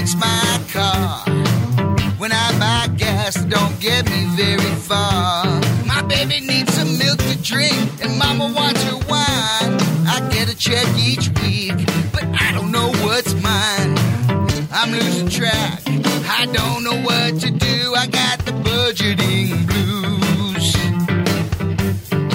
fix my car. When I buy gas, don't get me very far. My baby needs some milk to drink, and mama wants her wine. I get a check each week, but I don't know what's mine. I'm losing track. I don't know what to do. I got the budgeting blues.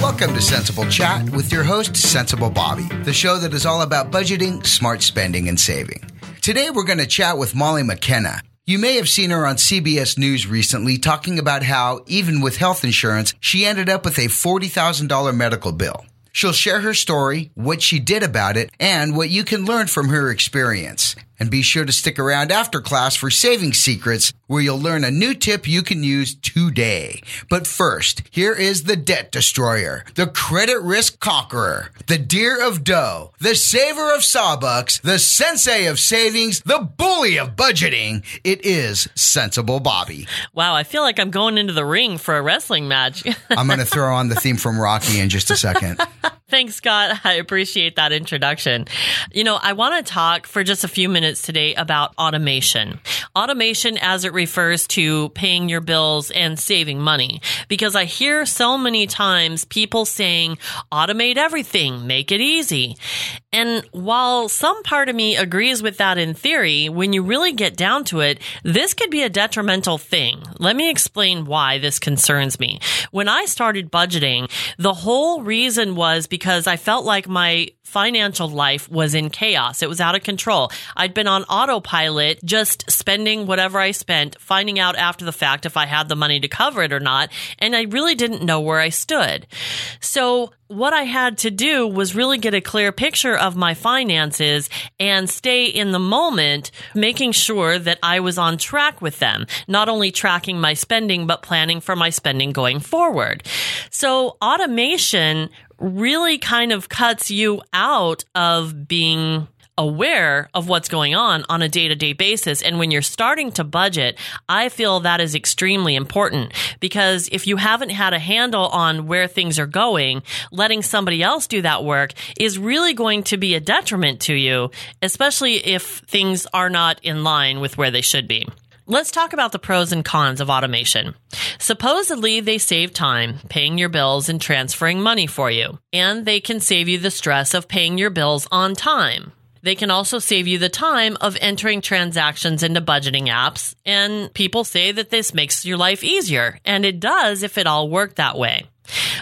Welcome to Sensible Chat with your host, Sensible Bobby, the show that is all about budgeting, smart spending, and saving. Today we're going to chat with Molly McKenna. You may have seen her on CBS News recently talking about how, even with health insurance, she ended up with a $40,000 medical bill. She'll share her story, what she did about it, and what you can learn from her experience. And be sure to stick around after class for saving secrets, where you'll learn a new tip you can use today. But first, here is the debt destroyer, the credit risk conqueror, the deer of dough, the saver of sawbucks, the sensei of savings, the bully of budgeting. It is Sensible Bobby. Wow, I feel like I'm going into the ring for a wrestling match. I'm going to throw on the theme from Rocky in just a second. Thanks, Scott. I appreciate that introduction. You know, I want to talk for just a few minutes today about automation. Automation as it refers to paying your bills and saving money. Because I hear so many times people saying, automate everything, make it easy. And while some part of me agrees with that in theory, when you really get down to it, this could be a detrimental thing. Let me explain why this concerns me. When I started budgeting, the whole reason was because I felt like my financial life was in chaos. It was out of control. I'd been on autopilot, just spending whatever I spent, finding out after the fact if I had the money to cover it or not. And I really didn't know where I stood. So what I had to do was really get a clear picture of my finances and stay in the moment, making sure that I was on track with them, not only tracking my spending, but planning for my spending going forward. So automation really kind of cuts you out of being aware of what's going on on a day to day basis. And when you're starting to budget, I feel that is extremely important because if you haven't had a handle on where things are going, letting somebody else do that work is really going to be a detriment to you, especially if things are not in line with where they should be. Let's talk about the pros and cons of automation. Supposedly, they save time paying your bills and transferring money for you, and they can save you the stress of paying your bills on time. They can also save you the time of entering transactions into budgeting apps, and people say that this makes your life easier, and it does if it all worked that way.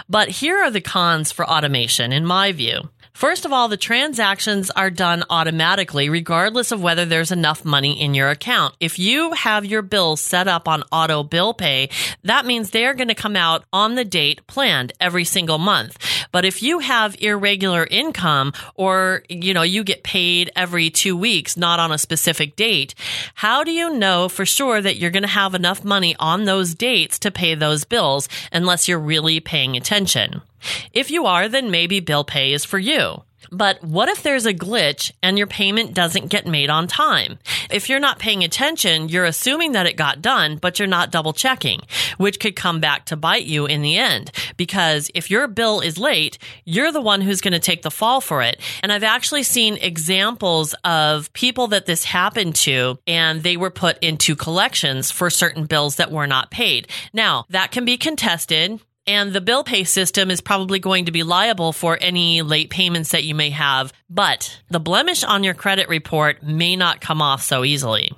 But here are the cons for automation, in my view. First of all, the transactions are done automatically regardless of whether there's enough money in your account. If you have your bills set up on auto bill pay, that means they are going to come out on the date planned every single month. But if you have irregular income or, you know, you get paid every two weeks, not on a specific date, how do you know for sure that you're going to have enough money on those dates to pay those bills unless you're really paying attention? If you are, then maybe bill pay is for you. But what if there's a glitch and your payment doesn't get made on time? If you're not paying attention, you're assuming that it got done, but you're not double checking, which could come back to bite you in the end. Because if your bill is late, you're the one who's going to take the fall for it. And I've actually seen examples of people that this happened to and they were put into collections for certain bills that were not paid. Now, that can be contested and the bill pay system is probably going to be liable for any late payments that you may have, but the blemish on your credit report may not come off so easily.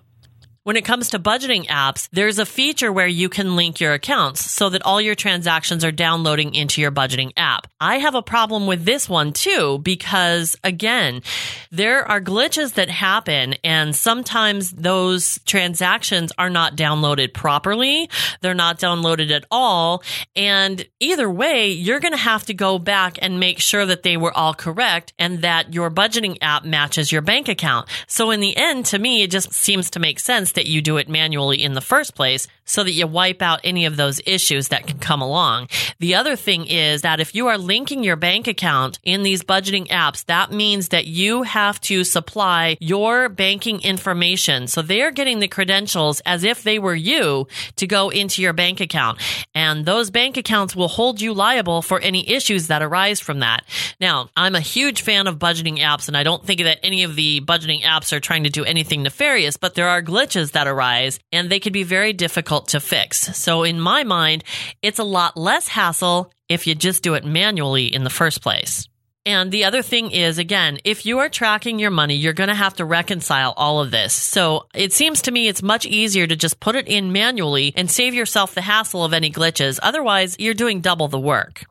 When it comes to budgeting apps, there's a feature where you can link your accounts so that all your transactions are downloading into your budgeting app. I have a problem with this one too because again, there are glitches that happen and sometimes those transactions are not downloaded properly. They're not downloaded at all. And either way, you're going to have to go back and make sure that they were all correct and that your budgeting app matches your bank account. So in the end, to me, it just seems to make sense that you do it manually in the first place so that you wipe out any of those issues that can come along. The other thing is that if you are linking your bank account in these budgeting apps, that means that you have to supply your banking information. So they're getting the credentials as if they were you to go into your bank account. And those bank accounts will hold you liable for any issues that arise from that. Now, I'm a huge fan of budgeting apps and I don't think that any of the budgeting apps are trying to do anything nefarious, but there are glitches that arise and they can be very difficult to fix. So in my mind, it's a lot less hassle if you just do it manually in the first place. And the other thing is, again, if you are tracking your money, you're going to have to reconcile all of this. So it seems to me it's much easier to just put it in manually and save yourself the hassle of any glitches. Otherwise, you're doing double the work.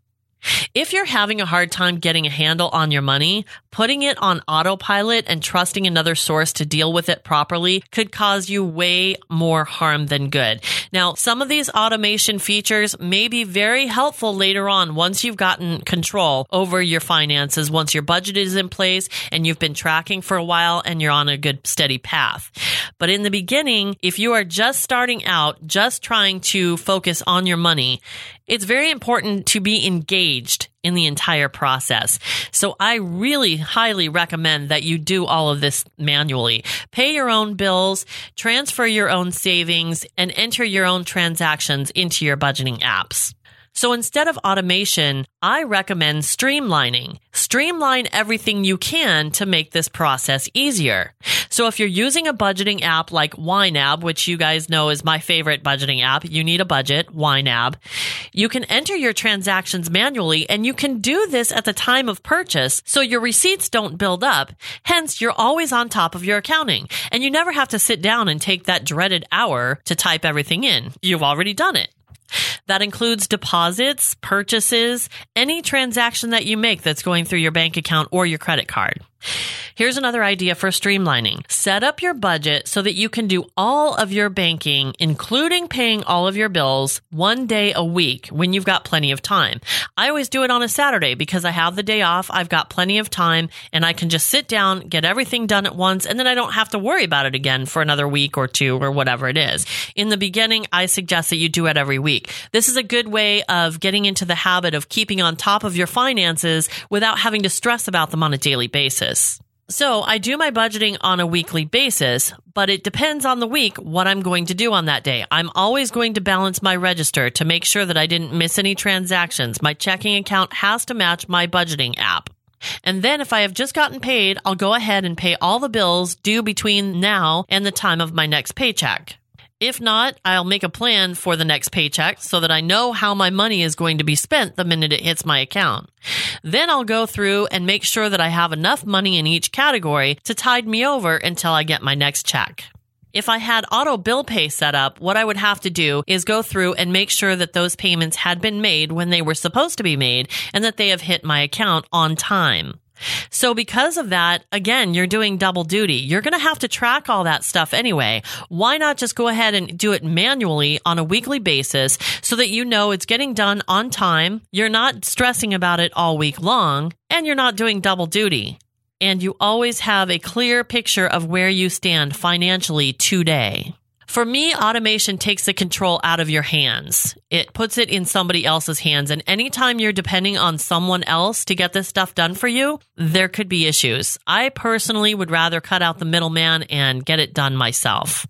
If you're having a hard time getting a handle on your money, putting it on autopilot and trusting another source to deal with it properly could cause you way more harm than good. Now, some of these automation features may be very helpful later on once you've gotten control over your finances, once your budget is in place and you've been tracking for a while and you're on a good steady path. But in the beginning, if you are just starting out, just trying to focus on your money, it's very important to be engaged in the entire process. So I really highly recommend that you do all of this manually. Pay your own bills, transfer your own savings, and enter your own transactions into your budgeting apps. So instead of automation, I recommend streamlining. Streamline everything you can to make this process easier. So if you're using a budgeting app like YNAB, which you guys know is my favorite budgeting app, you need a budget, YNAB. You can enter your transactions manually and you can do this at the time of purchase so your receipts don't build up. Hence, you're always on top of your accounting and you never have to sit down and take that dreaded hour to type everything in. You've already done it. That includes deposits, purchases, any transaction that you make that's going through your bank account or your credit card. Here's another idea for streamlining. Set up your budget so that you can do all of your banking, including paying all of your bills, one day a week when you've got plenty of time. I always do it on a Saturday because I have the day off. I've got plenty of time and I can just sit down, get everything done at once, and then I don't have to worry about it again for another week or two or whatever it is. In the beginning, I suggest that you do it every week. This is a good way of getting into the habit of keeping on top of your finances without having to stress about them on a daily basis. So I do my budgeting on a weekly basis, but it depends on the week what I'm going to do on that day. I'm always going to balance my register to make sure that I didn't miss any transactions. My checking account has to match my budgeting app. And then if I have just gotten paid, I'll go ahead and pay all the bills due between now and the time of my next paycheck. If not, I'll make a plan for the next paycheck so that I know how my money is going to be spent the minute it hits my account. Then I'll go through and make sure that I have enough money in each category to tide me over until I get my next check. If I had auto bill pay set up, what I would have to do is go through and make sure that those payments had been made when they were supposed to be made and that they have hit my account on time. So because of that, again, you're doing double duty. You're going to have to track all that stuff anyway. Why not just go ahead and do it manually on a weekly basis so that you know it's getting done on time. You're not stressing about it all week long and you're not doing double duty. And you always have a clear picture of where you stand financially today. For me, automation takes the control out of your hands. It puts it in somebody else's hands. And anytime you're depending on someone else to get this stuff done for you, there could be issues. I personally would rather cut out the middleman and get it done myself.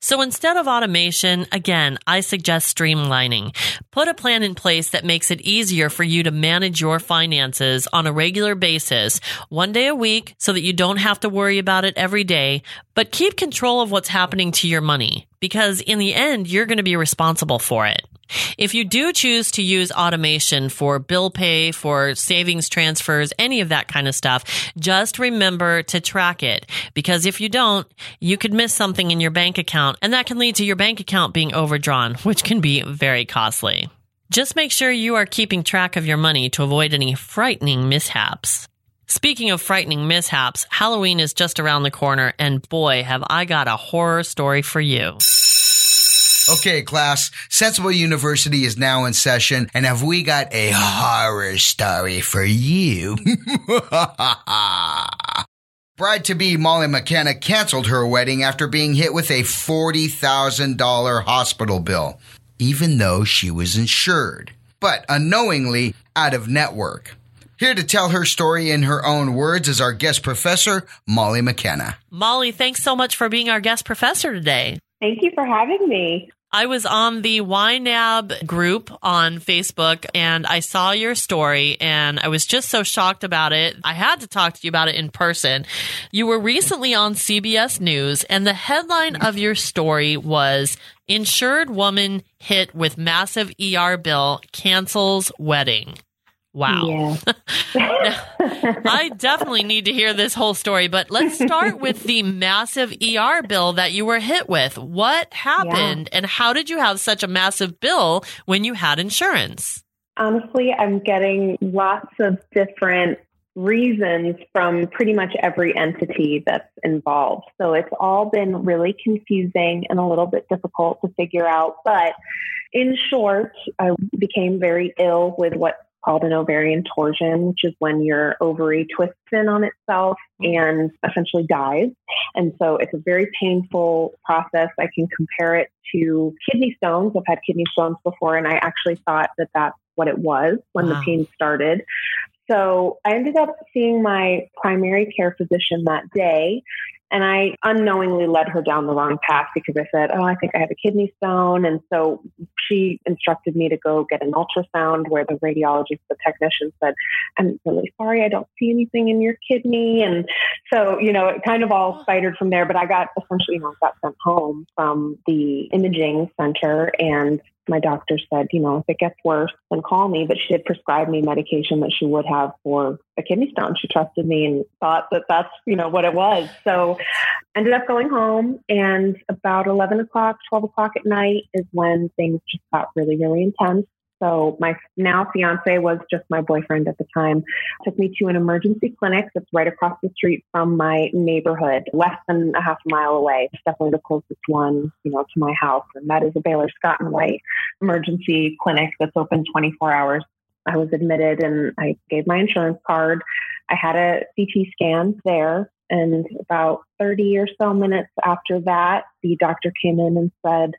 So instead of automation, again, I suggest streamlining. Put a plan in place that makes it easier for you to manage your finances on a regular basis, one day a week, so that you don't have to worry about it every day, but keep control of what's happening to your money because in the end, you're going to be responsible for it. If you do choose to use automation for bill pay, for savings transfers, any of that kind of stuff, just remember to track it because if you don't, you could miss something in your bank account and that can lead to your bank account being overdrawn, which can be very costly. Just make sure you are keeping track of your money to avoid any frightening mishaps. Speaking of frightening mishaps, Halloween is just around the corner, and boy, have I got a horror story for you. Okay, class, Sensible University is now in session, and have we got a horror story for you? Bride to be Molly McKenna canceled her wedding after being hit with a $40,000 hospital bill, even though she was insured, but unknowingly out of network. Here to tell her story in her own words is our guest professor, Molly McKenna. Molly, thanks so much for being our guest professor today. Thank you for having me. I was on the YNAB group on Facebook and I saw your story and I was just so shocked about it. I had to talk to you about it in person. You were recently on CBS News and the headline of your story was Insured Woman Hit with Massive ER Bill Cancels Wedding. Wow. Yeah. I definitely need to hear this whole story, but let's start with the massive ER bill that you were hit with. What happened yeah. and how did you have such a massive bill when you had insurance? Honestly, I'm getting lots of different reasons from pretty much every entity that's involved. So it's all been really confusing and a little bit difficult to figure out. But in short, I became very ill with what called an ovarian torsion, which is when your ovary twists in on itself mm. and essentially dies. And so it's a very painful process. I can compare it to kidney stones. I've had kidney stones before, and I actually thought that that's what it was when wow. the pain started. So I ended up seeing my primary care physician that day. And I unknowingly led her down the wrong path because I said, Oh, I think I have a kidney stone. And so she instructed me to go get an ultrasound where the radiologist, the technician said, I'm really sorry, I don't see anything in your kidney. And so, you know, it kind of all oh. spidered from there. But I got essentially, you know, got sent home from the imaging center and my doctor said, you know, if it gets worse, then call me. But she did prescribe me medication that she would have for a kidney stone. She trusted me and thought that that's, you know, what it was. So ended up going home and about 11 o'clock, 12 o'clock at night is when things just got really, really intense. So my now fiance was just my boyfriend at the time. Took me to an emergency clinic that's right across the street from my neighborhood, less than a half mile away. It's definitely the closest one, you know, to my house, and that is a Baylor Scott and White emergency clinic that's open 24 hours. I was admitted, and I gave my insurance card. I had a CT scan there, and about 30 or so minutes after that, the doctor came in and said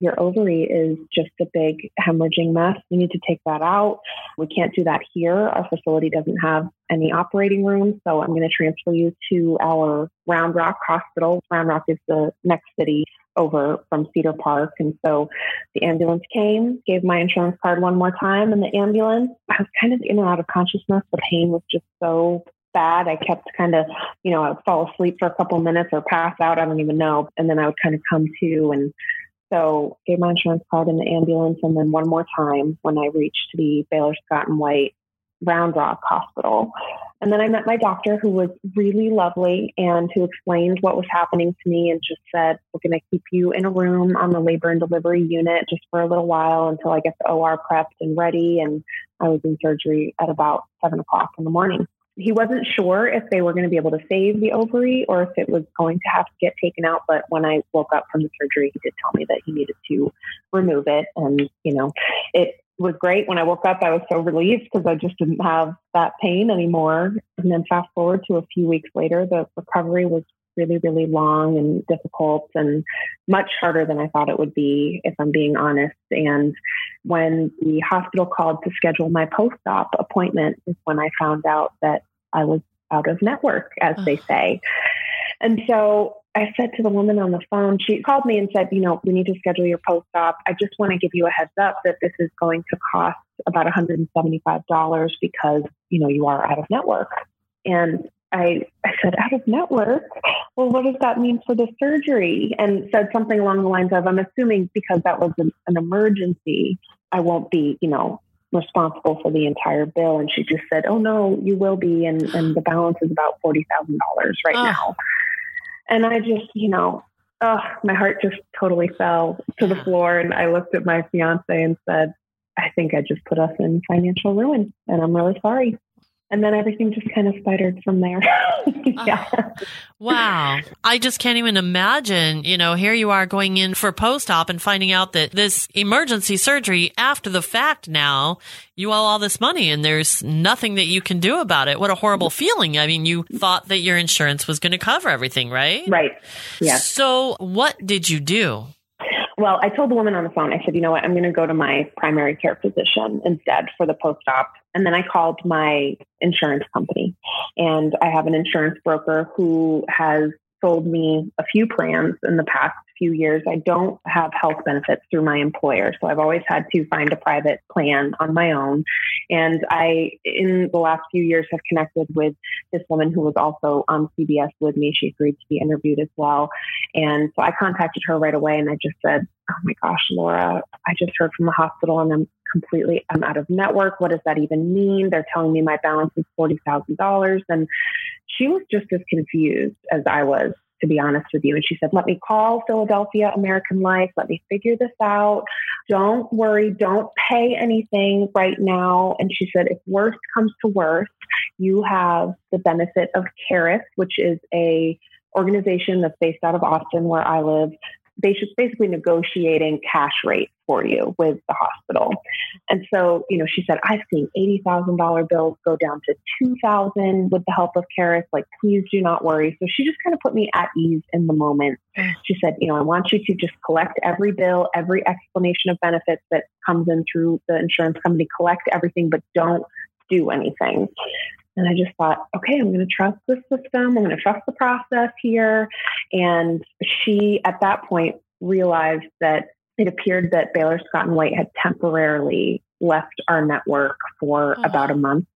your ovary is just a big hemorrhaging mess. We need to take that out. We can't do that here. Our facility doesn't have any operating rooms, so I'm going to transfer you to our Round Rock Hospital. Round Rock is the next city over from Cedar Park. And so the ambulance came, gave my insurance card one more time, and the ambulance, I was kind of in and out of consciousness. The pain was just so bad. I kept kind of, you know, I would fall asleep for a couple minutes or pass out. I don't even know. And then I would kind of come to and so gave my insurance card in the ambulance, and then one more time when I reached the Baylor Scott and White Round Rock Hospital. And then I met my doctor, who was really lovely and who explained what was happening to me and just said, We're going to keep you in a room on the labor and delivery unit just for a little while until I get the OR prepped and ready. And I was in surgery at about seven o'clock in the morning he wasn't sure if they were going to be able to save the ovary or if it was going to have to get taken out. But when I woke up from the surgery, he did tell me that he needed to remove it. And, you know, it was great. When I woke up, I was so relieved because I just didn't have that pain anymore. And then fast forward to a few weeks later, the recovery was really, really long and difficult and much harder than I thought it would be, if I'm being honest. And when the hospital called to schedule my post op appointment, is when I found out that I was out of network, as they say. And so I said to the woman on the phone, she called me and said, you know, we need to schedule your post op. I just want to give you a heads up that this is going to cost about $175 because, you know, you are out of network. And I, I said, out of network? Well, what does that mean for the surgery? And said something along the lines of, I'm assuming because that was an, an emergency, I won't be, you know, responsible for the entire bill. And she just said, Oh no, you will be. And, and the balance is about $40,000 right oh. now. And I just, you know, oh, my heart just totally fell to the floor. And I looked at my fiance and said, I think I just put us in financial ruin and I'm really sorry. And then everything just kind of spidered from there. yeah. Uh, wow. I just can't even imagine, you know, here you are going in for post op and finding out that this emergency surgery after the fact now, you owe all this money and there's nothing that you can do about it. What a horrible feeling. I mean, you thought that your insurance was going to cover everything, right? Right. Yeah. So what did you do? Well, I told the woman on the phone, I said, you know what, I'm going to go to my primary care physician instead for the post op. And then I called my insurance company. And I have an insurance broker who has sold me a few plans in the past few years. I don't have health benefits through my employer. So I've always had to find a private plan on my own. And I, in the last few years, have connected with this woman who was also on CBS with me. She agreed to be interviewed as well. And so I contacted her right away and I just said, Oh my gosh, Laura, I just heard from the hospital and I'm completely, I'm out of network. What does that even mean? They're telling me my balance is $40,000. And she was just as confused as I was to be honest with you. And she said, let me call Philadelphia American Life. Let me figure this out. Don't worry. Don't pay anything right now. And she said, if worst comes to worst, you have the benefit of Karis, which is a organization that's based out of Austin where I live basically negotiating cash rates for you with the hospital. And so, you know, she said, I've seen $80,000 bills go down to 2000 with the help of Karis. Like, please do not worry. So she just kind of put me at ease in the moment. Mm. She said, you know, I want you to just collect every bill, every explanation of benefits that comes in through the insurance company, collect everything, but don't do anything. And I just thought, okay, I'm going to trust the system. I'm going to trust the process here. And she, at that point, realized that it appeared that Baylor Scott and White had temporarily left our network for oh. about a month.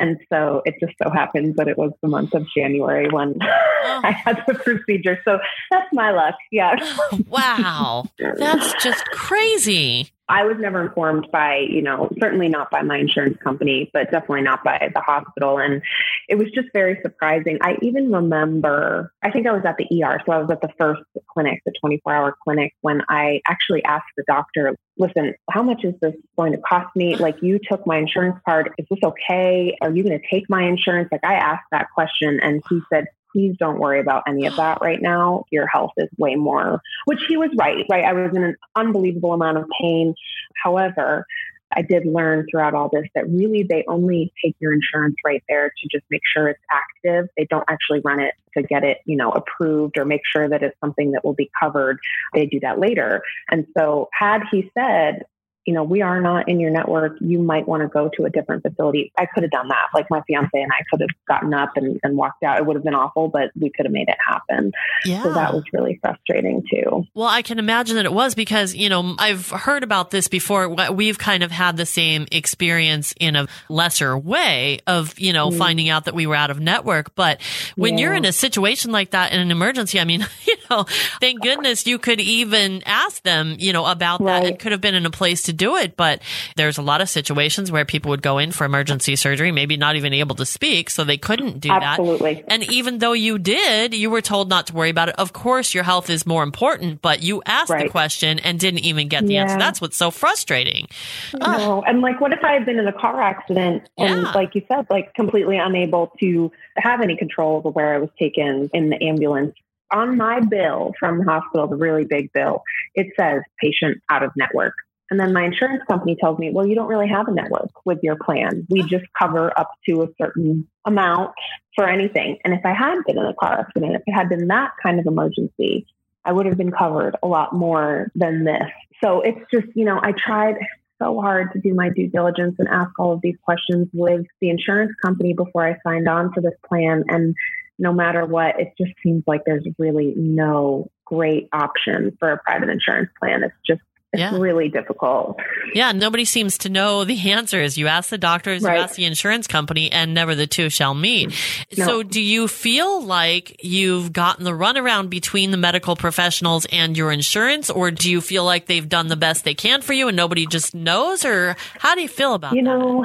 And so it just so happens that it was the month of January when oh. I had the procedure. So that's my luck. Yeah. wow. That's just crazy. I was never informed by, you know, certainly not by my insurance company, but definitely not by the hospital. And it was just very surprising. I even remember, I think I was at the ER. So I was at the first clinic, the 24 hour clinic, when I actually asked the doctor, listen, how much is this going to cost me? Like, you took my insurance card. Is this okay? Are you going to take my insurance? Like, I asked that question and he said, please don't worry about any of that right now. Your health is way more, which he was right, right? I was in an unbelievable amount of pain. However, I did learn throughout all this that really they only take your insurance right there to just make sure it's active. They don't actually run it to get it, you know, approved or make sure that it's something that will be covered. They do that later. And so had he said, you know, we are not in your network. You might want to go to a different facility. I could have done that. Like my fiance and I could have gotten up and, and walked out. It would have been awful, but we could have made it happen. Yeah. So that was really frustrating too. Well, I can imagine that it was because, you know, I've heard about this before. We've kind of had the same experience in a lesser way of, you know, mm. finding out that we were out of network. But when yeah. you're in a situation like that in an emergency, I mean, thank goodness you could even ask them, you know, about right. that. It could have been in a place to do it. But there's a lot of situations where people would go in for emergency surgery, maybe not even able to speak, so they couldn't do Absolutely. that. And even though you did, you were told not to worry about it. Of course, your health is more important, but you asked right. the question and didn't even get the yeah. answer. That's what's so frustrating. No, ah. and like, what if I had been in a car accident and, yeah. like you said, like completely unable to have any control over where I was taken in the ambulance? On my bill from the hospital, the really big bill, it says patient out of network. And then my insurance company tells me, well, you don't really have a network with your plan. We just cover up to a certain amount for anything. And if I had been in a car accident, if it had been that kind of emergency, I would have been covered a lot more than this. So it's just, you know, I tried so hard to do my due diligence and ask all of these questions with the insurance company before I signed on for this plan. And no matter what, it just seems like there's really no great option for a private insurance plan. It's just it's yeah. really difficult. Yeah, nobody seems to know the answers. You ask the doctors, right. you ask the insurance company, and never the two shall meet. No. So, do you feel like you've gotten the runaround between the medical professionals and your insurance, or do you feel like they've done the best they can for you and nobody just knows? Or how do you feel about you that? know,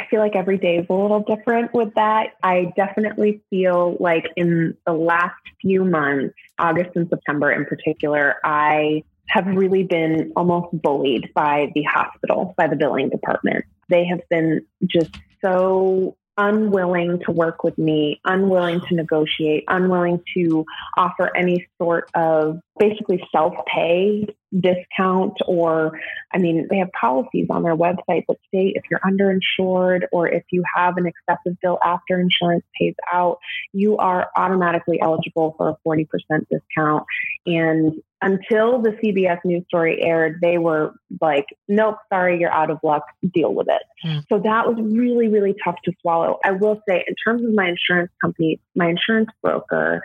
I feel like every day is a little different with that. I definitely feel like in the last few months, August and September in particular, I have really been almost bullied by the hospital, by the billing department. They have been just so unwilling to work with me, unwilling to negotiate, unwilling to offer any sort of basically self pay discount or I mean they have policies on their website that state if you're underinsured or if you have an excessive bill after insurance pays out, you are automatically eligible for a 40% discount. And until the CBS news story aired, they were like, nope, sorry, you're out of luck, deal with it. Mm. So that was really, really tough to swallow. I will say, in terms of my insurance company, my insurance broker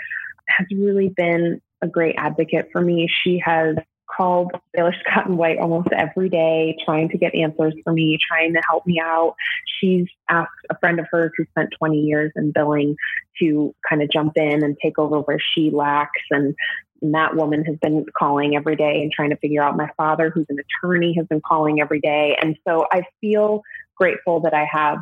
has really been a great advocate for me. She has called Baylor Scott and White almost every day, trying to get answers for me, trying to help me out. She's asked a friend of hers who spent 20 years in billing to kind of jump in and take over where she lacks. And, and that woman has been calling every day and trying to figure out. My father, who's an attorney, has been calling every day. And so I feel grateful that I have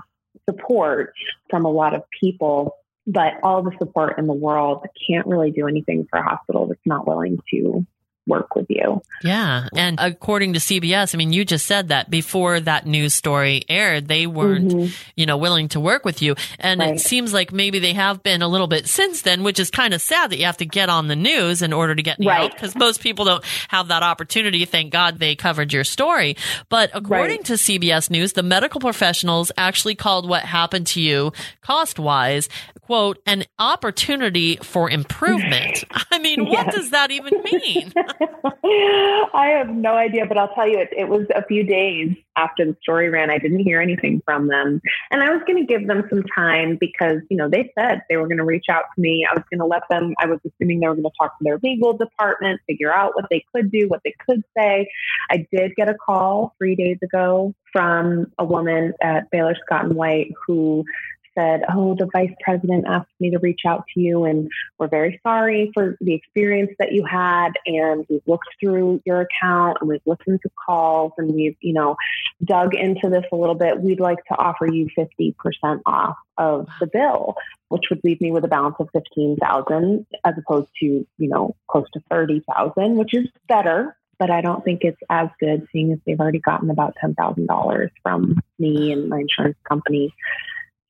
support from a lot of people but all the support in the world can't really do anything for a hospital that's not willing to work with you. Yeah. And according to CBS, I mean, you just said that before that news story aired, they weren't, mm-hmm. you know, willing to work with you. And right. it seems like maybe they have been a little bit since then, which is kind of sad that you have to get on the news in order to get right. help because most people don't have that opportunity. Thank God they covered your story. But according right. to CBS News, the medical professionals actually called what happened to you cost wise quote, an opportunity for improvement. I mean, what yes. does that even mean? I have no idea, but I'll tell you, it, it was a few days after the story ran. I didn't hear anything from them. And I was going to give them some time because, you know, they said they were going to reach out to me. I was going to let them, I was assuming they were going to talk to their legal department, figure out what they could do, what they could say. I did get a call three days ago from a woman at Baylor Scott and White who said, Oh, the vice president asked me to reach out to you, and we're very sorry for the experience that you had. And we've looked through your account and we've listened to calls and we've, you know, dug into this a little bit. We'd like to offer you 50% off of the bill, which would leave me with a balance of 15,000 as opposed to, you know, close to 30,000, which is better but I don't think it's as good seeing as they've already gotten about $10,000 from me and my insurance company.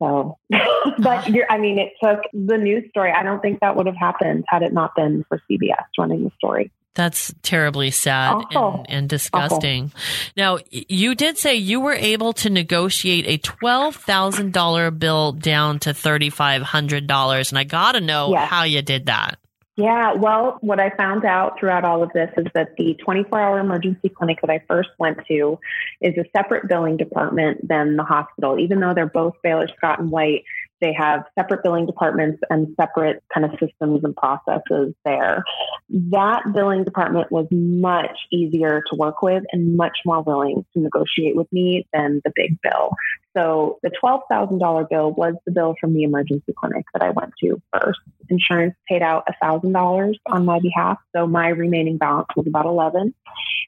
So, but you're, I mean, it took the news story. I don't think that would have happened had it not been for CBS running the story. That's terribly sad and, and, disgusting. Awful. Now, you did say you were able to negotiate a $12,000 bill down to $3,500. And I got to know yes. how you did that. Yeah, well, what I found out throughout all of this is that the 24 hour emergency clinic that I first went to is a separate billing department than the hospital. Even though they're both Baylor Scott and White, they have separate billing departments and separate kind of systems and processes there. That billing department was much easier to work with and much more willing to negotiate with me than the big bill. So the $12,000 bill was the bill from the emergency clinic that I went to first. Insurance paid out $1,000 on my behalf. So my remaining balance was about 11.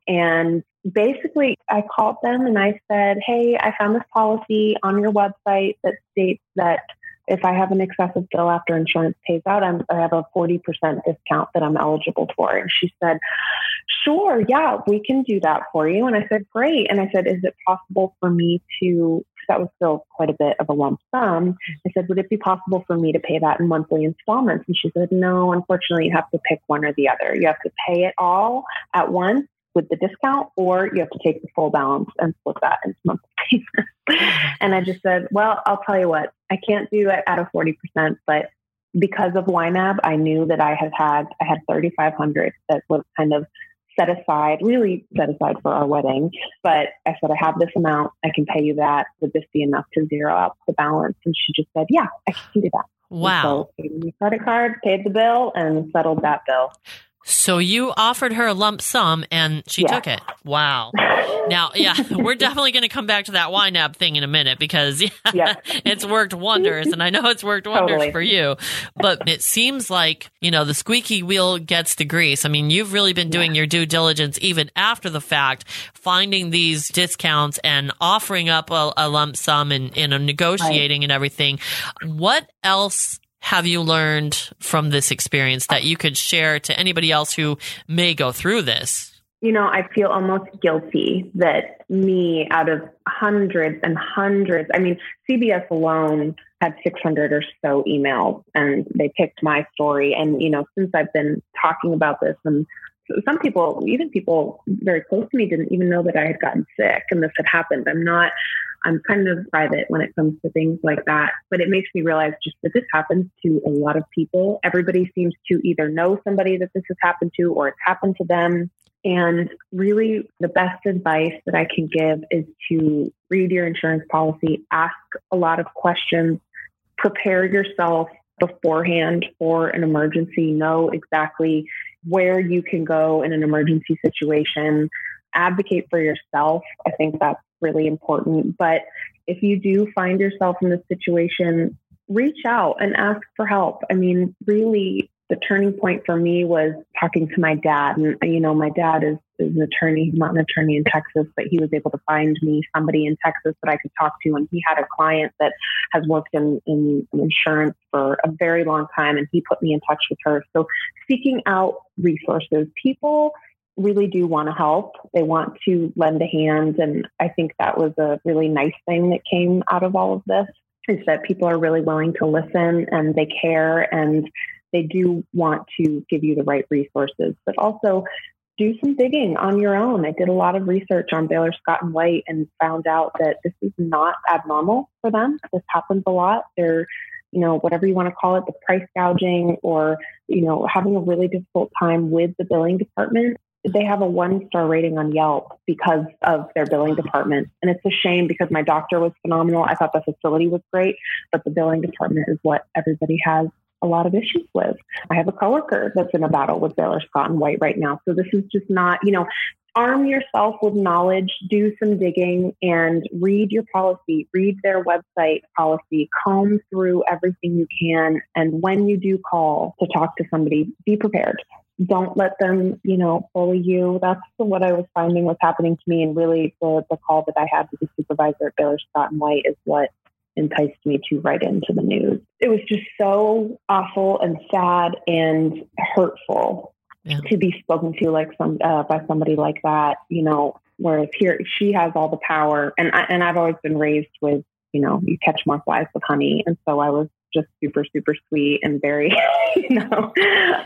And basically I called them and I said, Hey, I found this policy on your website that states that if I have an excessive bill after insurance pays out, I'm, I have a 40% discount that I'm eligible for. And she said, Sure, yeah, we can do that for you. And I said, Great. And I said, Is it possible for me to, that was still quite a bit of a lump sum. I said, Would it be possible for me to pay that in monthly installments? And she said, No, unfortunately, you have to pick one or the other. You have to pay it all at once with the discount, or you have to take the full balance and split that into monthly payments. and I just said, well, I'll tell you what, I can't do it at a 40%, but because of YNAB, I knew that I had had, I had 3,500 that was kind of set aside, really set aside for our wedding. But I said, I have this amount. I can pay you that. Would this be enough to zero out the balance? And she just said, yeah, I can do that. Wow. And so paid credit card, paid the bill, and settled that bill. So you offered her a lump sum and she yeah. took it. Wow. Now, yeah, we're definitely going to come back to that YNAB thing in a minute because yeah, yeah. it's worked wonders and I know it's worked wonders totally. for you. But it seems like, you know, the squeaky wheel gets the grease. I mean, you've really been doing yeah. your due diligence even after the fact, finding these discounts and offering up a, a lump sum and, and negotiating right. and everything. What else have you learned from this experience that you could share to anybody else who may go through this? You know, I feel almost guilty that me, out of hundreds and hundreds, I mean, CBS alone had 600 or so emails and they picked my story. And, you know, since I've been talking about this and some people, even people very close to me, didn't even know that I had gotten sick and this had happened. I'm not, I'm kind of private when it comes to things like that. But it makes me realize just that this happens to a lot of people. Everybody seems to either know somebody that this has happened to or it's happened to them. And really, the best advice that I can give is to read your insurance policy, ask a lot of questions, prepare yourself beforehand for an emergency, know exactly where you can go in an emergency situation, advocate for yourself. I think that's really important. But if you do find yourself in this situation, reach out and ask for help. I mean, really, the turning point for me was talking to my dad. And, you know, my dad is, is an attorney, he's not an attorney in Texas, but he was able to find me somebody in Texas that I could talk to. And he had a client that has worked in, in insurance for a very long time, and he put me in touch with her. So, seeking out resources, people really do want to help. They want to lend a hand. And I think that was a really nice thing that came out of all of this is that people are really willing to listen and they care and they do want to give you the right resources, but also do some digging on your own. I did a lot of research on Baylor Scott and White and found out that this is not abnormal for them. This happens a lot. They're, you know, whatever you want to call it, the price gouging or, you know, having a really difficult time with the billing department. They have a one star rating on Yelp because of their billing department. And it's a shame because my doctor was phenomenal. I thought the facility was great, but the billing department is what everybody has a lot of issues with. I have a coworker that's in a battle with Baylor Scott and White right now. So this is just not, you know, arm yourself with knowledge, do some digging, and read your policy, read their website policy, comb through everything you can. And when you do call to talk to somebody, be prepared. Don't let them, you know, bully you. That's what I was finding was happening to me. And really, the, the call that I had with the supervisor at Baylor Scott and White is what enticed me to write into the news. It was just so awful and sad and hurtful yeah. to be spoken to like some uh, by somebody like that. You know, whereas here she has all the power, and I, and I've always been raised with you know you catch more flies with honey, and so I was just super super sweet and very you know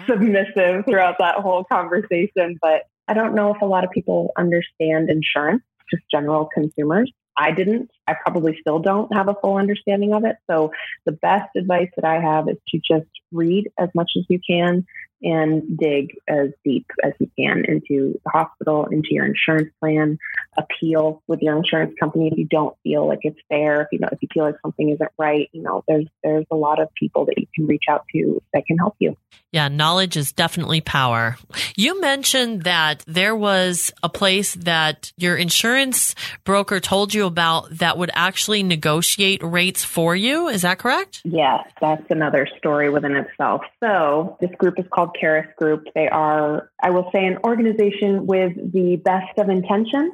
submissive throughout that whole conversation. But I don't know if a lot of people understand insurance, just general consumers. I didn't. I probably still don't have a full understanding of it. So the best advice that I have is to just read as much as you can and dig as deep as you can into the hospital, into your insurance plan, appeal with your insurance company if you don't feel like it's fair, if you know if you feel like something isn't right, you know, there's there's a lot of people that you can reach out to that can help you. Yeah, knowledge is definitely power. You mentioned that there was a place that your insurance broker told you about that would actually negotiate rates for you. Is that correct? Yes, that's another story within itself. So, this group is called Karis Group. They are, I will say, an organization with the best of intentions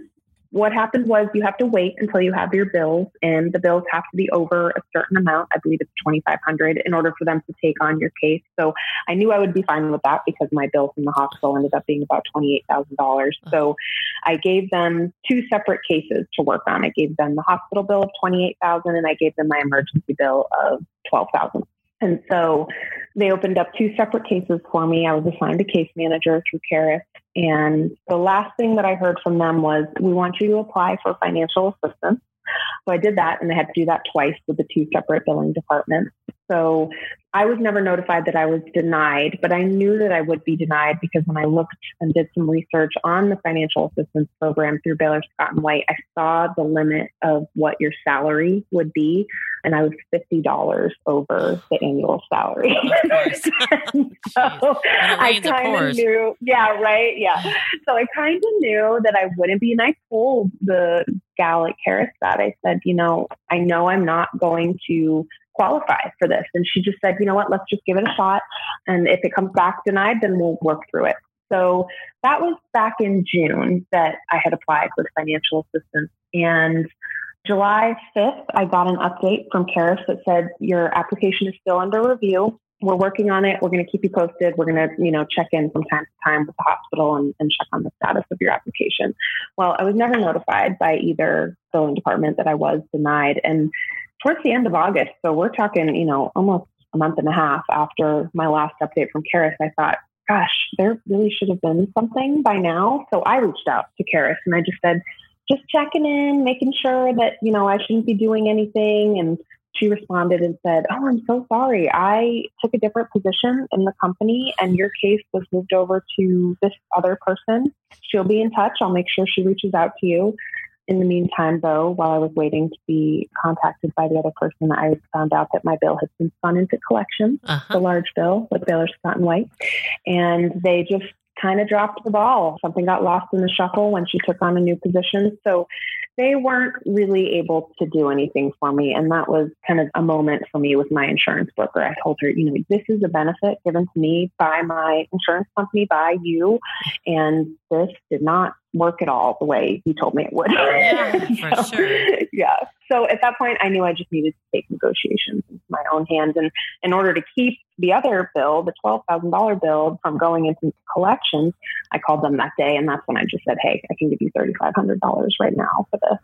what happened was you have to wait until you have your bills and the bills have to be over a certain amount i believe it's 2500 in order for them to take on your case so i knew i would be fine with that because my bill from the hospital ended up being about $28000 so i gave them two separate cases to work on i gave them the hospital bill of 28000 and i gave them my emergency bill of 12000 and so they opened up two separate cases for me. I was assigned a case manager through Karis. And the last thing that I heard from them was, we want you to apply for financial assistance. So I did that and I had to do that twice with the two separate billing departments. So I was never notified that I was denied, but I knew that I would be denied because when I looked and did some research on the financial assistance program through Baylor Scott and White, I saw the limit of what your salary would be, and I was fifty dollars over the annual salary. so I kind of knew, yeah, right, yeah. So I kind of knew that I wouldn't be, and I told the gal at Karis that I said, you know, I know I'm not going to qualify for this. And she just said, you know what, let's just give it a shot. And if it comes back denied, then we'll work through it. So that was back in June that I had applied with financial assistance. And July 5th, I got an update from Karis that said your application is still under review we're working on it. We're going to keep you posted. We're going to, you know, check in from time to time with the hospital and, and check on the status of your application. Well, I was never notified by either billing department that I was denied. And towards the end of August. So we're talking, you know, almost a month and a half after my last update from Karis. I thought, gosh, there really should have been something by now. So I reached out to Karis and I just said, just checking in, making sure that, you know, I shouldn't be doing anything. And she responded and said, Oh, I'm so sorry. I took a different position in the company and your case was moved over to this other person. She'll be in touch. I'll make sure she reaches out to you. In the meantime, though, while I was waiting to be contacted by the other person, I found out that my bill had been spun into collections, uh-huh. the large bill with Baylor Scott and White. And they just kind of dropped the ball. Something got lost in the shuffle when she took on a new position. So they weren't really able to do anything for me. And that was kind of a moment for me with my insurance broker. I told her, you know, this is a benefit given to me by my insurance company, by you. And this did not work at all the way you told me it would. Yeah, so, sure. yeah. So at that point, I knew I just needed to take negotiations into my own hands. And in order to keep the other bill, the $12,000 bill, from going into collections, I called them that day. And that's when I just said, hey, I can give you $3,500 right now for this.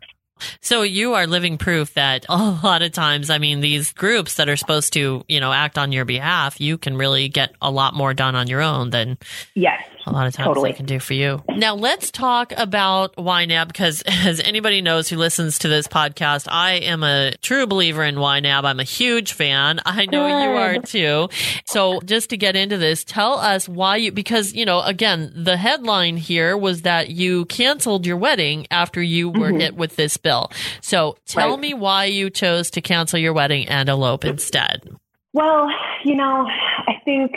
So you are living proof that a lot of times, I mean, these groups that are supposed to, you know, act on your behalf, you can really get a lot more done on your own than yes, a lot of times totally. they can do for you. Now let's talk about YNAB because as anybody knows who listens to this podcast, I am a true believer in YNAB. I'm a huge fan. I know Good. you are too. So just to get into this, tell us why you, because, you know, again, the headline here was that you canceled your wedding after you were mm-hmm. hit with this bill. So tell right. me why you chose to cancel your wedding and elope instead. Well, you know, I think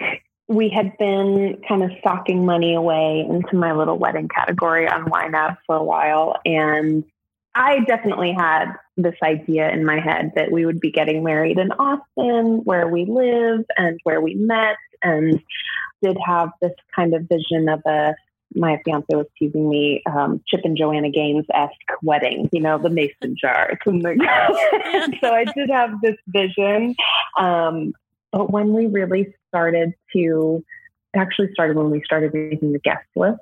we had been kind of stocking money away into my little wedding category on YNAB for a while. And I definitely had this idea in my head that we would be getting married in Austin, where we live and where we met, and did have this kind of vision of a my fiance was teasing me, um, Chip and Joanna Gaines esque wedding, you know, the mason jars. And the, so I did have this vision. Um, but when we really started to, actually started when we started making the guest list.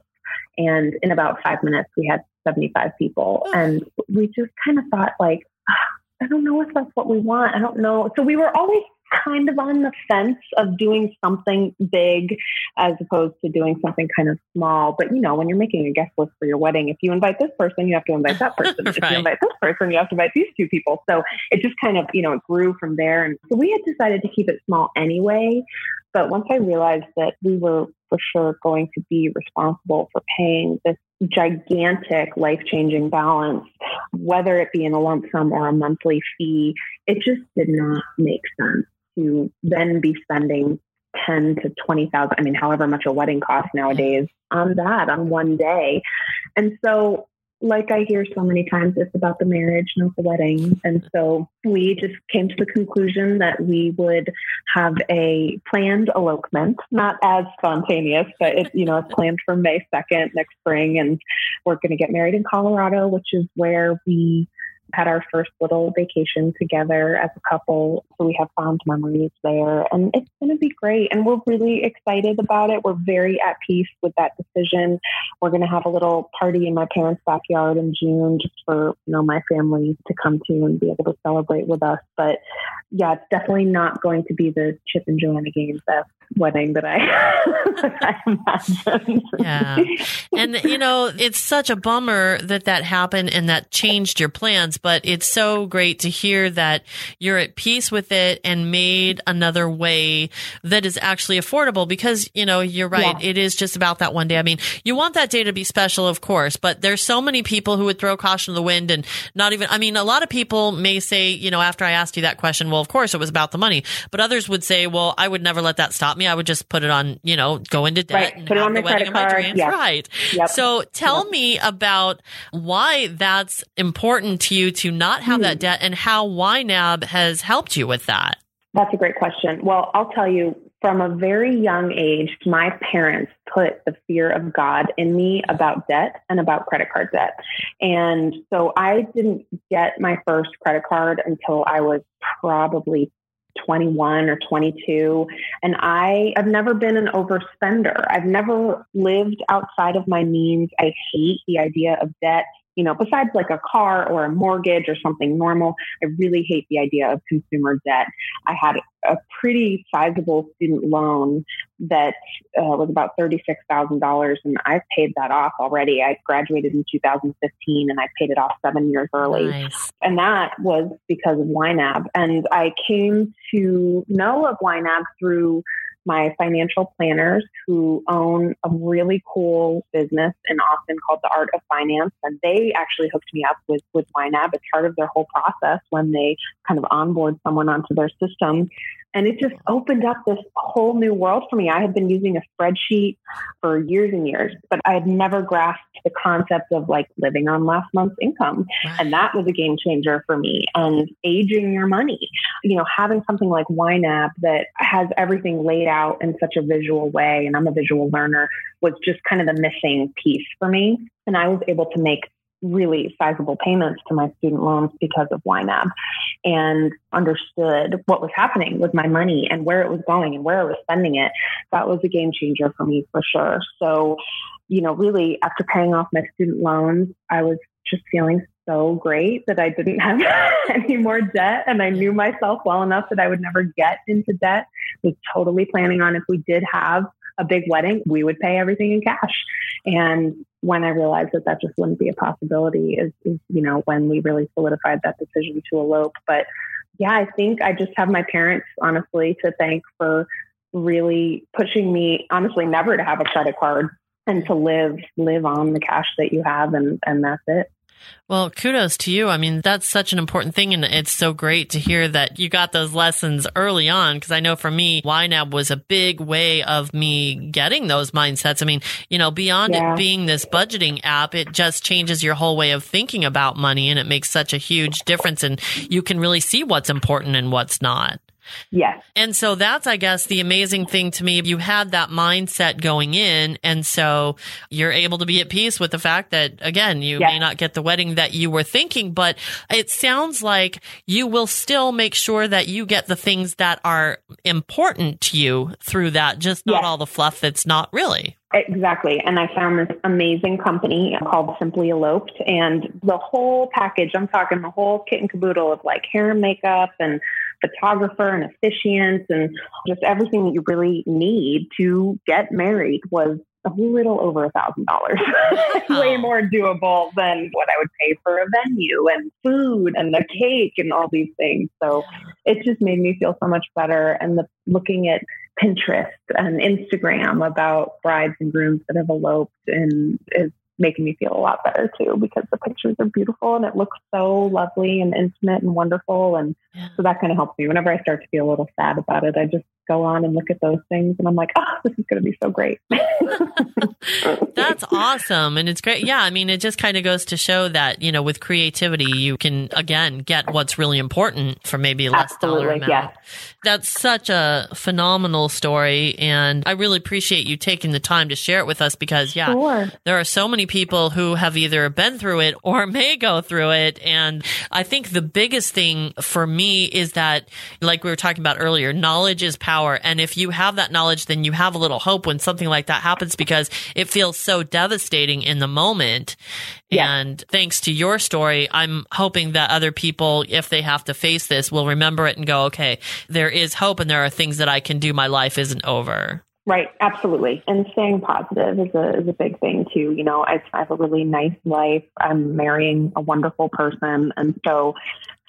And in about five minutes, we had 75 people. And we just kind of thought, like, ah, I don't know if that's what we want. I don't know. So we were always kind of on the fence of doing something big as opposed to doing something kind of small. But you know, when you're making a guest list for your wedding, if you invite this person, you have to invite that person. right. If you invite this person, you have to invite these two people. So it just kind of, you know, it grew from there. And so we had decided to keep it small anyway. But once I realized that we were for sure going to be responsible for paying this gigantic life changing balance, whether it be in a lump sum or a monthly fee, it just did not make sense to then be spending 10 to 20,000, I mean, however much a wedding costs nowadays on that on one day. And so, like I hear so many times, it's about the marriage, not the wedding. And so we just came to the conclusion that we would have a planned elopement, not as spontaneous, but it, you know, it's planned for May 2nd next spring. And we're going to get married in Colorado, which is where we had our first little vacation together as a couple. So we have fond memories there and it's going to be great. And we're really excited about it. We're very at peace with that decision. We're going to have a little party in my parents' backyard in June just for, you know, my family to come to and be able to celebrate with us. But yeah, it's definitely not going to be the Chip and Joanna Gaines wedding that I, I imagined. yeah. And, you know, it's such a bummer that that happened and that changed your plans, but it's so great to hear that you're at peace with it and made another way that is actually affordable because, you know, you're right. Yeah. It is just about that one day. I mean, you want that day to be special, of course, but there's so many people who would throw caution to the wind and not even, I mean, a lot of people may say, you know, after I asked you that question, well, of course it was about the money, but others would say, well, I would never let that stop me. I would just put it on, you know, go into debt right. and put have it on the wedding of my dreams. Yes. Right. Yep. So tell yep. me about why that's important to you to not have mm. that hmm. debt and how YNAB has helped you with that. That's a great question. Well, I'll tell you, from a very young age, my parents put the fear of God in me about debt and about credit card debt. And so I didn't get my first credit card until I was probably 21 or 22 and i have never been an overspender. I've never lived outside of my means. I hate the idea of debt you know, besides like a car or a mortgage or something normal, I really hate the idea of consumer debt. I had a pretty sizable student loan that uh, was about $36,000 and I've paid that off already. I graduated in 2015 and I paid it off seven years early. Nice. And that was because of YNAB. And I came to know of YNAB through my financial planners who own a really cool business in Austin called The Art of Finance. And they actually hooked me up with, with YNAB as part of their whole process when they kind of onboard someone onto their system. And it just opened up this whole new world for me. I had been using a spreadsheet for years and years, but I had never grasped the concept of like living on last month's income. And that was a game changer for me. And aging your money, you know, having something like YNAB that has everything laid out in such a visual way, and I'm a visual learner, was just kind of the missing piece for me. And I was able to make really sizable payments to my student loans because of YNAB and understood what was happening with my money and where it was going and where I was spending it. That was a game changer for me for sure. So, you know, really after paying off my student loans, I was just feeling so great that I didn't have any more debt and I knew myself well enough that I would never get into debt. Was totally planning on if we did have a big wedding, we would pay everything in cash. And when I realized that that just wouldn't be a possibility is, is, you know, when we really solidified that decision to elope. But yeah, I think I just have my parents, honestly, to thank for really pushing me, honestly, never to have a credit card and to live, live on the cash that you have. And, and that's it. Well, kudos to you. I mean, that's such an important thing. And it's so great to hear that you got those lessons early on. Cause I know for me, YNAB was a big way of me getting those mindsets. I mean, you know, beyond Yeah. it being this budgeting app, it just changes your whole way of thinking about money and it makes such a huge difference. And you can really see what's important and what's not. Yes. And so that's, I guess, the amazing thing to me. You had that mindset going in. And so you're able to be at peace with the fact that, again, you Yeah. may not get the wedding that you were thinking, but it sounds like you will still make sure that you get the things that are important to you through that, just not Yeah. all the fluff that's not really. Exactly. And I found this amazing company called Simply Eloped and the whole package, I'm talking the whole kit and caboodle of like hair and makeup and photographer and officiant and just everything that you really need to get married was a little over a thousand dollars. Way more doable than what I would pay for a venue and food and the cake and all these things. So it just made me feel so much better. And the looking at Pinterest and Instagram about brides and grooms that have eloped and is making me feel a lot better too because the pictures are beautiful and it looks so lovely and intimate and wonderful. And so that kind of helps me. Whenever I start to feel a little sad about it I just go on and look at those things and I'm like oh this is going to be so great That's awesome. And it's great. Yeah. I mean, it just kind of goes to show that, you know, with creativity, you can, again, get what's really important for maybe a less dollar Absolutely, amount. yes. That's such a phenomenal story. And I really appreciate you taking the time to share it with us because, yeah, Sure. there are so many people who have either been through it or may go through it. And I think the biggest thing for me is that, like we were talking about earlier, knowledge is power. And if you have that knowledge, then you have a little hope when something like that happens because it feels so devastating in the moment. Yeah. And thanks to your story, I'm hoping that other people, if they have to face this, will remember it and go, okay, there is hope and there are things that I can do. My life isn't over. Right, absolutely. And staying positive is a is a big thing too. You know, I, I have a really nice life. I'm marrying a wonderful person, and so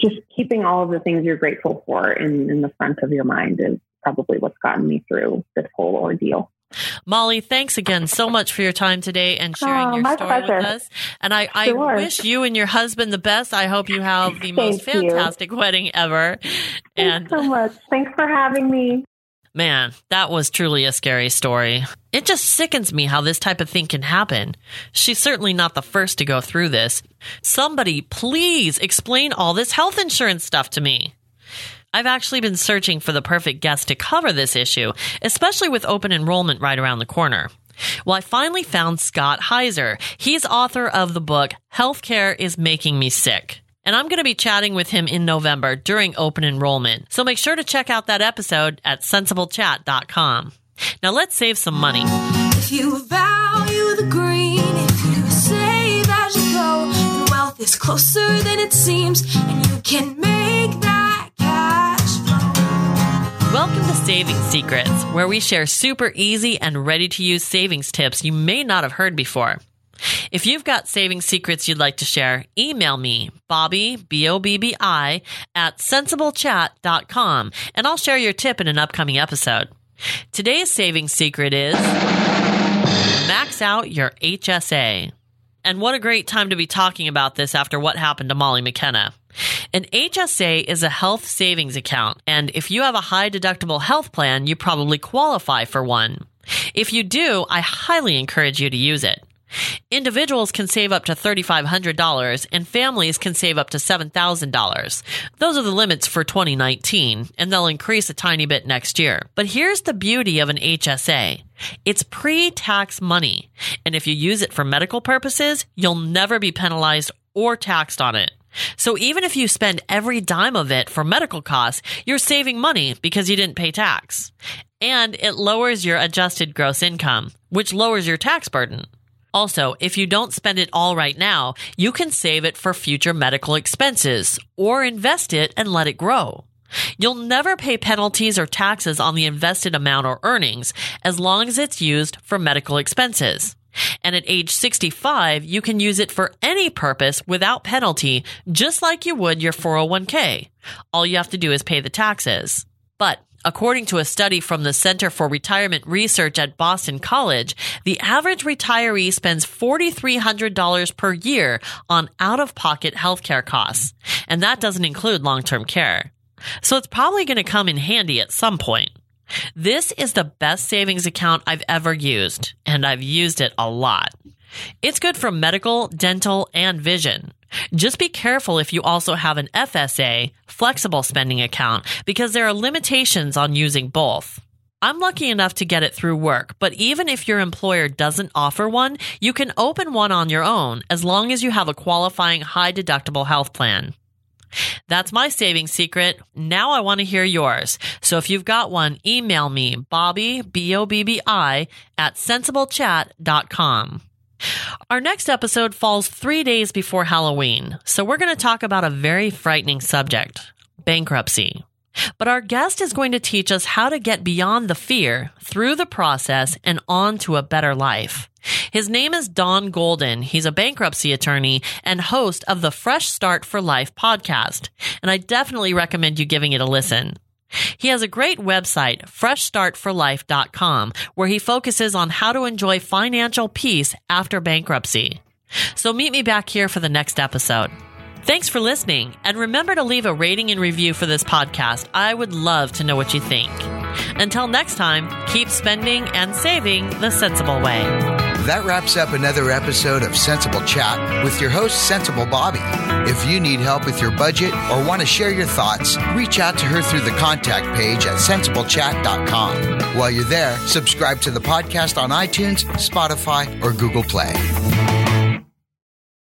just keeping all of the things you're grateful for in in the front of your mind is probably what's gotten me through this whole ordeal. Molly, thanks again so much for your time today and sharing Oh, your story pleasure. with us. And I, I Sure. wish you and your husband the best. I hope you have the most Thank you. fantastic wedding ever. And Thanks so much. Thanks for having me. man, that was truly a scary story. It just sickens me how this type of thing can happen. She's certainly not the first to go through this. Somebody please explain all this health insurance stuff to me. I've actually been searching for the perfect guest to cover this issue, especially with open enrollment right around the corner. Well, I finally found Scott Heiser. He's author of the book Healthcare is Making Me Sick. And I'm going to be chatting with him in November during open enrollment. So make sure to check out that episode at sensiblechat.com. Now let's save some money. If you value the green, if you save as you go, then wealth is closer than it seems, and you can make that. Welcome to Saving Secrets, where we share super easy and ready to use savings tips you may not have heard before. If you've got saving secrets you'd like to share, email me, Bobbi, B O B B I, at sensiblechat.com, and I'll share your tip in an upcoming episode. Today's saving secret is max out your HSA. And what a great time to be talking about this after what happened to Molly McKenna. An HSA is a health savings account, and if you have a high deductible health plan, you probably qualify for one. If you do, I highly encourage you to use it. Individuals can save up to $3,500 and families can save up to $7,000. Those are the limits for 2019 and they'll increase a tiny bit next year. But here's the beauty of an HSA. It's pre-tax money. And if you use it for medical purposes, you'll never be penalized or taxed on it. So even if you spend every dime of it for medical costs, you're saving money because you didn't pay tax. And it lowers your adjusted gross income, which lowers your tax burden. Also, if you don't spend it all right now, you can save it for future medical expenses or invest it and let it grow. You'll never pay penalties or taxes on the invested amount or earnings as long as it's used for medical expenses. And at age 65, you can use it for any purpose without penalty, just like you would your 401k. All you have to do is pay the taxes. But According to a study from the Center for Retirement Research at Boston College, the average retiree spends $4,300 per year on out of pocket healthcare costs. And that doesn't include long term care. So it's probably going to come in handy at some point. This is the best savings account I've ever used, and I've used it a lot. It's good for medical, dental, and vision. Just be careful if you also have an FSA, flexible spending account, because there are limitations on using both. I'm lucky enough to get it through work, but even if your employer doesn't offer one, you can open one on your own as long as you have a qualifying high deductible health plan. That's my saving secret. Now I want to hear yours. So if you've got one, email me, Bobbi, B-O-B-B-I, at sensiblechat.com. Our next episode falls three days before Halloween, so we're going to talk about a very frightening subject bankruptcy. But our guest is going to teach us how to get beyond the fear, through the process, and on to a better life. His name is Don Golden. He's a bankruptcy attorney and host of the Fresh Start for Life podcast. And I definitely recommend you giving it a listen. He has a great website, freshstartforlife.com, where he focuses on how to enjoy financial peace after bankruptcy. So meet me back here for the next episode. Thanks for listening, and remember to leave a rating and review for this podcast. I would love to know what you think. Until next time, keep spending and saving the sensible way. That wraps up another episode of Sensible Chat with your host, Sensible Bobbi. If you need help with your budget or want to share your thoughts, reach out to her through the contact page at sensiblechat.com. While you're there, subscribe to the podcast on iTunes, Spotify, or Google Play.